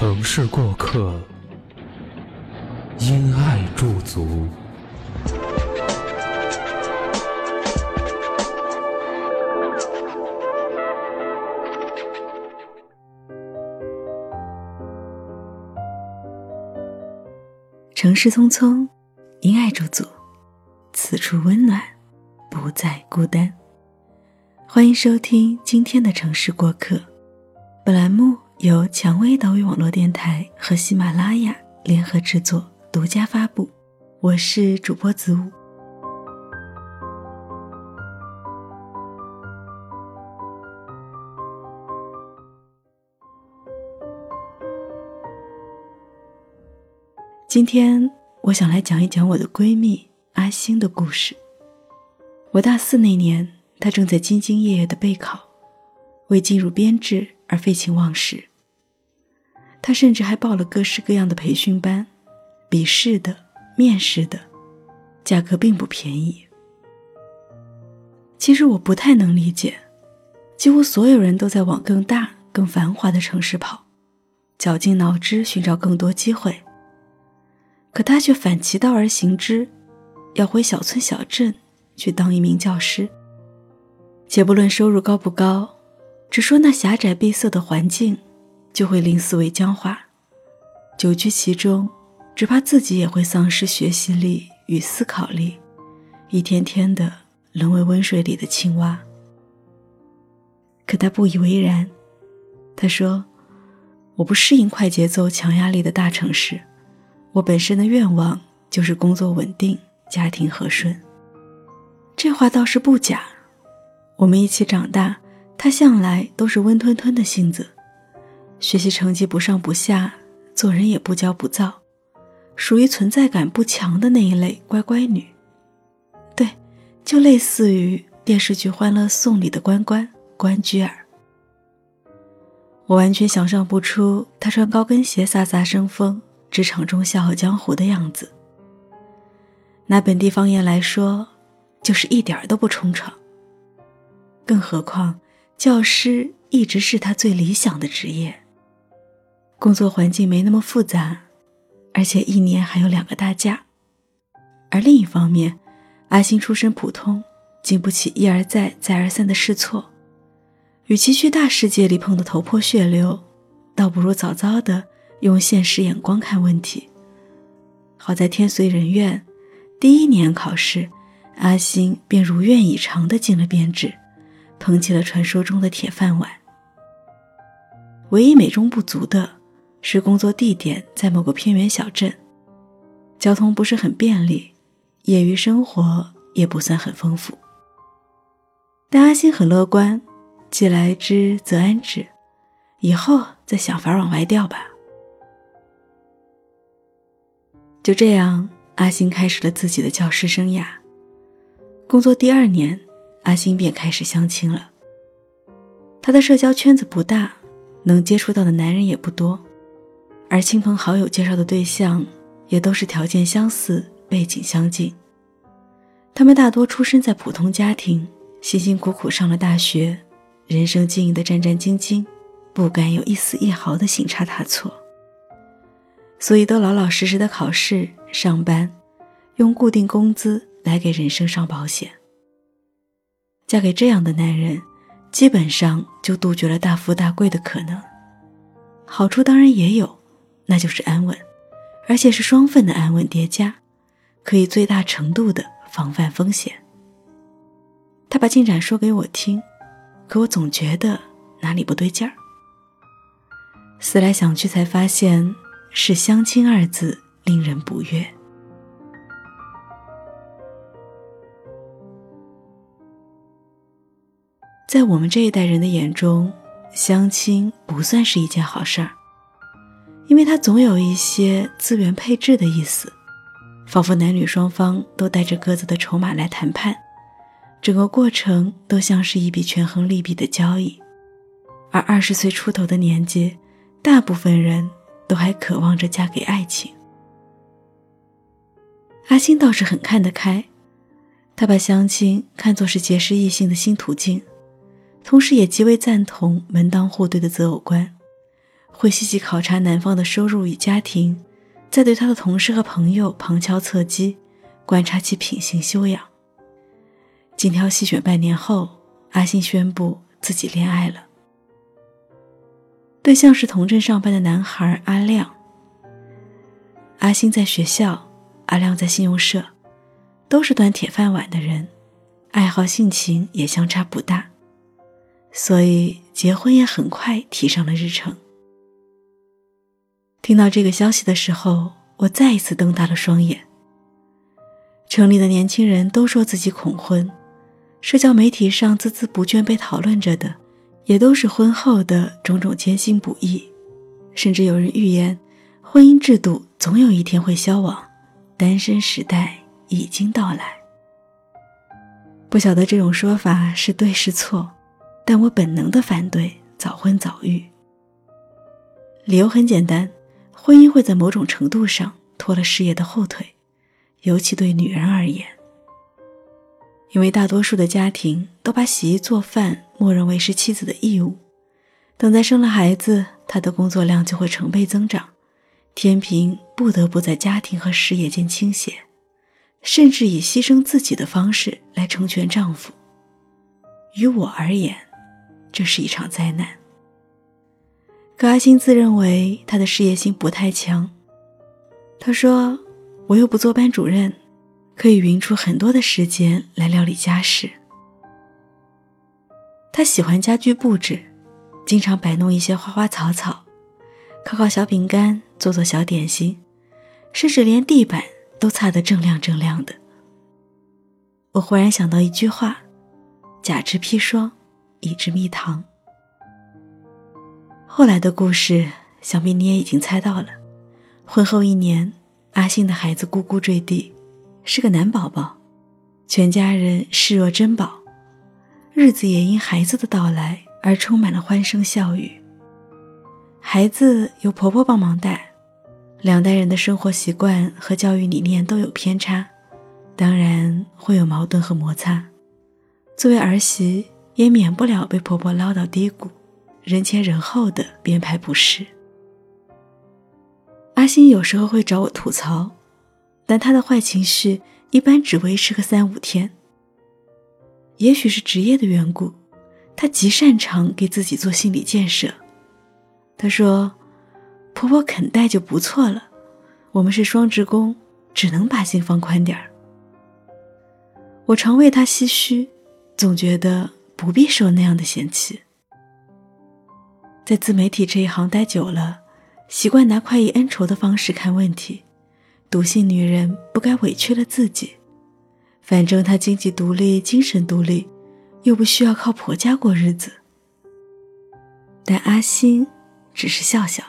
城市过客，因爱驻足。城市匆匆，因爱驻足，此处温暖，不再孤单。欢迎收听今天的城市过客，本栏目由蔷薇岛屿网络电台和喜马拉雅联合制作，独家发布。我是主播子午。今天我想来讲一讲我的闺蜜阿星的故事。我大四那年，她正在兢兢业业的备考，为进入编制而废寝忘食。他甚至还报了各式各样的培训班，笔试的、面试的，价格并不便宜。其实我不太能理解，几乎所有人都在往更大、更繁华的城市跑，绞尽脑汁寻找更多机会。可他却反其道而行之，要回小村小镇去当一名教师。且不论收入高不高，只说那狭窄闭塞的环境，就会令思维僵化。久居其中，只怕自己也会丧失学习力与思考力，一天天的沦为温水里的青蛙。可他不以为然，他说：“我不适应快节奏、强压力的大城市。”我本身的愿望就是工作稳定，家庭和顺。这话倒是不假。我们一起长大，他向来都是温吞吞的性子，学习成绩不上不下，做人也不骄不躁，属于存在感不强的那一类乖乖女。对，就类似于电视剧《欢乐颂》里的关关关雎尔。我完全想象不出她穿高跟鞋飒飒生风。职场中笑傲江湖的样子，拿本地方言来说，就是一点都不冲闯。更何况，教师一直是他最理想的职业。工作环境没那么复杂，而且一年还有两个大假。而另一方面，阿星出身普通，经不起一而再、再而三的试错。与其去大世界里碰得头破血流，倒不如早早的。用现实眼光看问题。好在天随人愿，第一年考试，阿星便如愿以偿的进了编制，捧起了传说中的铁饭碗。唯一美中不足的是，工作地点在某个偏远小镇，交通不是很便利，业余生活也不算很丰富。但阿星很乐观，既来之则安之，以后再想法往外调吧。就这样，阿星开始了自己的教师生涯。工作第二年，阿星便开始相亲了。他的社交圈子不大，能接触到的男人也不多，而亲朋好友介绍的对象也都是条件相似、背景相近。他们大多出身在普通家庭，辛辛苦苦上了大学，人生经营的战战兢兢，不敢有一丝一毫的行差踏错。所以都老老实实的考试、上班，用固定工资来给人生上保险。嫁给这样的男人，基本上就杜绝了大富大贵的可能。好处当然也有，那就是安稳，而且是双份的安稳叠加，可以最大程度的防范风险。他把进展说给我听，可我总觉得哪里不对劲儿。思来想去，才发现。是“相亲”二字令人不悦。在我们这一代人的眼中，相亲不算是一件好事儿，因为它总有一些资源配置的意思，仿佛男女双方都带着各自的筹码来谈判，整个过程都像是一笔权衡利弊的交易。而二十岁出头的年纪，大部分人都还渴望着嫁给爱情。阿星倒是很看得开，他把相亲看作是结识异性的新途径。同时也极为赞同门当户对的择偶观，会细细考察男方的收入与家庭，再对他的同事和朋友旁敲侧击，观察其品行修养。精挑细选半年后，阿信宣布自己恋爱了。对象是同镇上班的男孩阿亮。阿星在学校，阿亮在信用社，都是端铁饭碗的人，爱好性情也相差不大。所以结婚也很快提上了日程。听到这个消息的时候，我再一次瞪大了双眼。城里的年轻人都说自己恐婚，社交媒体上孜孜不倦被讨论着的，也都是婚后的种种艰辛不易，甚至有人预言，婚姻制度总有一天会消亡，单身时代已经到来。不晓得这种说法是对是错。但我本能的反对早婚早育，理由很简单，婚姻会在某种程度上拖了事业的后腿，尤其对女人而言。因为大多数的家庭都把洗衣做饭默认为是妻子的义务，等在生了孩子，她的工作量就会成倍增长，天平不得不在家庭和事业间倾斜，甚至以牺牲自己的方式来成全丈夫。于我而言。这是一场灾难。可阿星自认为他的事业心不太强。他说：“我又不做班主任，可以匀出很多的时间来料理家事。”他喜欢家居布置，经常摆弄一些花花草草，烤烤小饼干，做做小点心，甚至连地板都擦得锃亮锃亮的。我忽然想到一句话：“甲之砒霜。”以之蜜糖。后来的故事，想必你也已经猜到了。婚后一年，阿信的孩子咕咕坠地，是个男宝宝，全家人视若珍宝，日子也因孩子的到来而充满了欢声笑语。孩子由婆婆帮忙带，两代人的生活习惯和教育理念都有偏差，当然会有矛盾和摩擦。作为儿媳。也免不了被婆婆唠叨低谷，人前人后的编排不是。阿星有时候会找我吐槽，但他的坏情绪一般只维持个三五天。也许是职业的缘故，他极擅长给自己做心理建设。他说：“婆婆肯带就不错了，我们是双职工，只能把心放宽点儿。”我常为他唏嘘，总觉得。不必受那样的嫌弃。在自媒体这一行待久了，习惯拿快意恩仇的方式看问题，笃信女人不该委屈了自己。反正她经济独立、精神独立，又不需要靠婆家过日子。但阿星只是笑笑。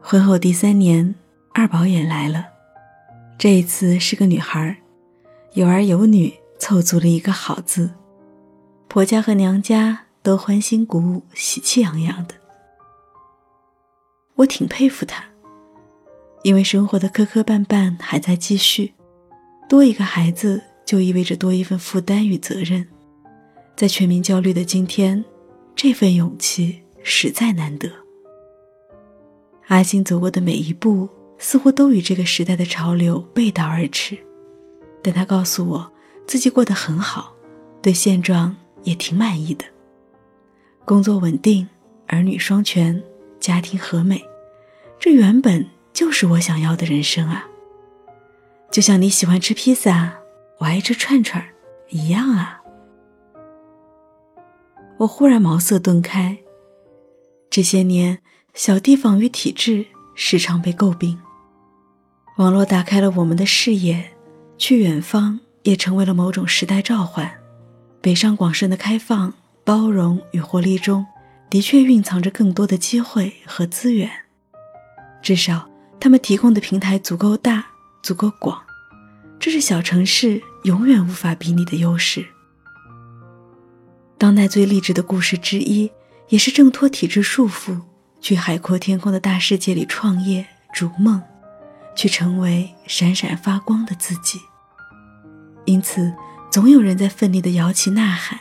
婚后第三年，二宝也来了，这一次是个女孩，有儿有女。凑足了一个好字，婆家和娘家都欢欣鼓舞、喜气洋洋的。我挺佩服她，因为生活的磕磕绊绊还在继续，多一个孩子就意味着多一份负担与责任。在全民焦虑的今天，这份勇气实在难得。阿星走过的每一步，似乎都与这个时代的潮流背道而驰，但他告诉我。自己过得很好，对现状也挺满意的。工作稳定，儿女双全，家庭和美，这原本就是我想要的人生啊！就像你喜欢吃披萨，我爱吃串串一样啊！我忽然茅塞顿开。这些年，小地方与体制时常被诟病，网络打开了我们的视野，去远方。也成为了某种时代召唤，北上广深的开放包容与活力中，的确蕴藏着更多的机会和资源。至少，他们提供的平台足够大、足够广，这是小城市永远无法比拟的优势。当代最励志的故事之一，也是挣脱体制束缚，去海阔天空的大世界里创业、逐梦，去成为闪闪发光的自己。因此，总有人在奋力地摇旗呐喊，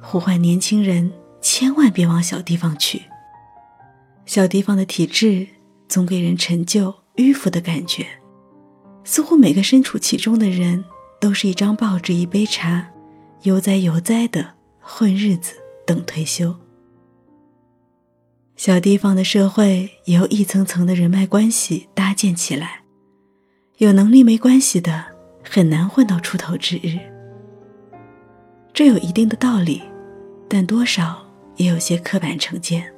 呼唤年轻人千万别往小地方去。小地方的体制。总给人陈旧迂腐的感觉，似乎每个身处其中的人都是一张报纸、一杯茶，悠哉悠哉的混日子，等退休。小地方的社会也由一层层的人脉关系搭建起来，有能力没关系的很难混到出头之日。这有一定的道理，但多少也有些刻板成见。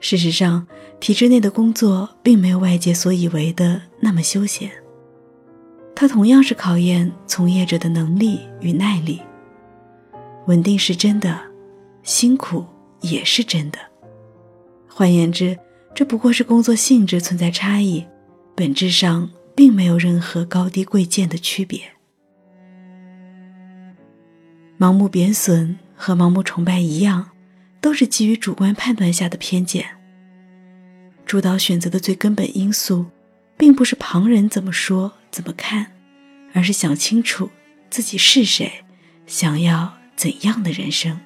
事实上，体制内的工作并没有外界所以为的那么休闲。它同样是考验从业者的能力与耐力。稳定是真的，辛苦也是真的。换言之，这不过是工作性质存在差异，本质上并没有任何高低贵贱的区别。盲目贬损和盲目崇拜一样。都是基于主观判断下的偏见。主导选择的最根本因素，并不是旁人怎么说怎么看，而是想清楚自己是谁，想要怎样的人生，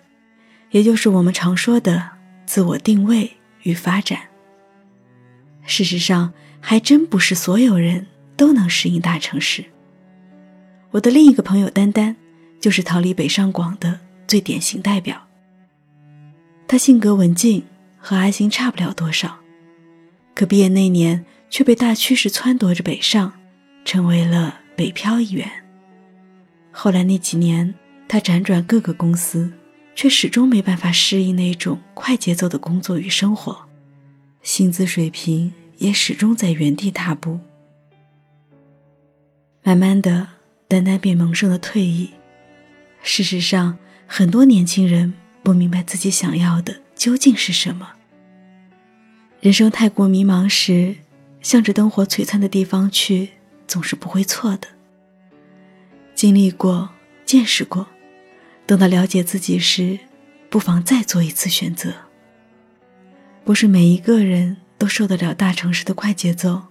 也就是我们常说的自我定位与发展。事实上，还真不是所有人都能适应大城市。我的另一个朋友丹丹，就是逃离北上广的最典型代表。他性格文静，和阿星差不了多少，可毕业那年却被大趋势撺掇着北上，成为了北漂一员。后来那几年，他辗转各个公司，却始终没办法适应那种快节奏的工作与生活，薪资水平也始终在原地踏步。慢慢的，丹丹便萌生了退意。事实上，很多年轻人。不明白自己想要的究竟是什么。人生太过迷茫时，向着灯火璀璨的地方去，总是不会错的。经历过，见识过，等到了解自己时，不妨再做一次选择。不是每一个人都受得了大城市的快节奏，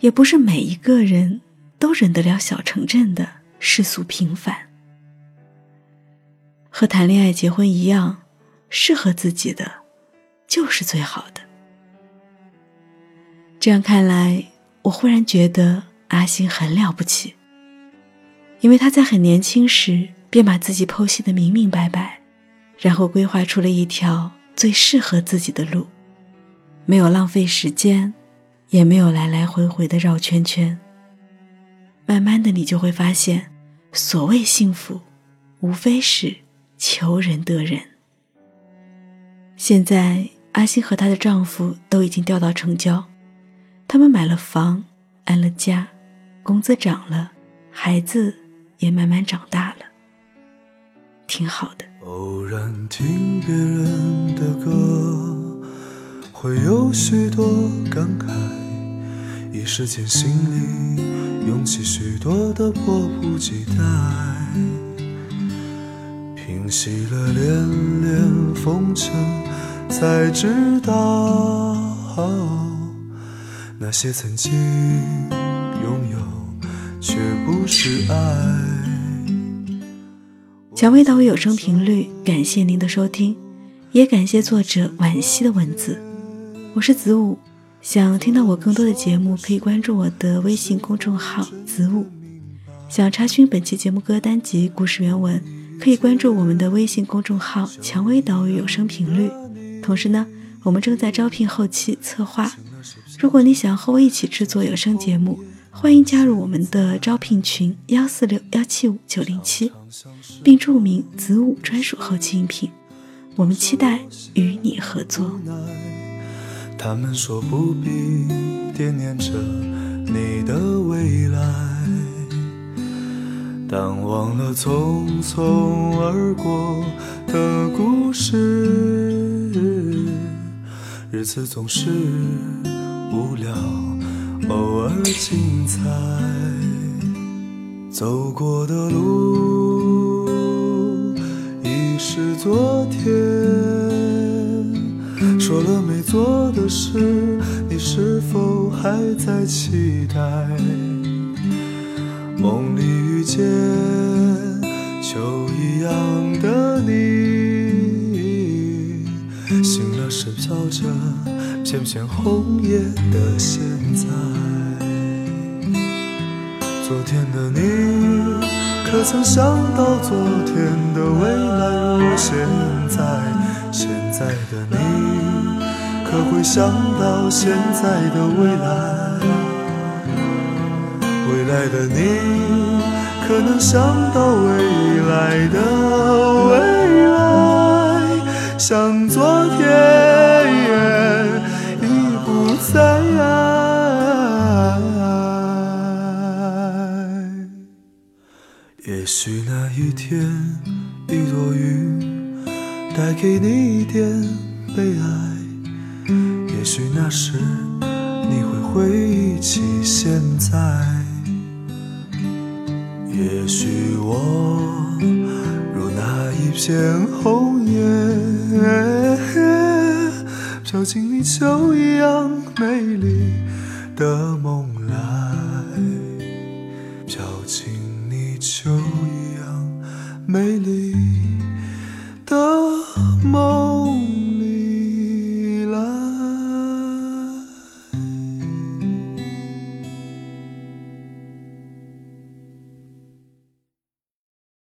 也不是每一个人都忍得了小城镇的世俗平凡。和谈恋爱、结婚一样，适合自己的就是最好的。这样看来，我忽然觉得阿星很了不起，因为他在很年轻时便把自己剖析的明明白白，然后规划出了一条最适合自己的路，没有浪费时间，也没有来来回回的绕圈圈。慢慢的，你就会发现，所谓幸福，无非是。求人得人。现在，阿星和她的丈夫都已经调到城郊，他们买了房，安了家，工资涨了，孩子也慢慢长大了，挺好的。偶然听别人的歌，会有许多感慨，时间心里涌起许多的迫不及待。平息了连连风尘，才知道那些曾经拥有，却不是爱。蔷薇岛屿有声频率，感谢您的收听，也感谢作者惋惜的文字。我是子午，想听到我更多的节目，可以关注我的微信公众号子午。想查询本期节目歌单及故事原文。可以关注我们的微信公众号“蔷薇岛屿有声频率”。同时呢，我们正在招聘后期策划。如果你想和我一起制作有声节目，欢迎加入我们的招聘群：幺四六幺七五九零七，并注明“子午专属后期音频”。我们期待与你合作。他们说不必惦念着你的未来。淡忘了匆匆而过的故事，日子总是无聊，偶尔精彩。走过的路已是昨天，说了没做的事，你是否还在期待？梦里遇见秋一样的你，醒了时飘着片片红叶的现在。昨天的你，可曾想到昨天的未来如现在？现在的你，可会想到现在的未来？未来的你，可能想到未来的未来，像昨天已不在。也许那一天，一朵云带给你一点悲哀，时你会回忆起现在。也许我如那一片红叶，飘进你秋一样美丽的梦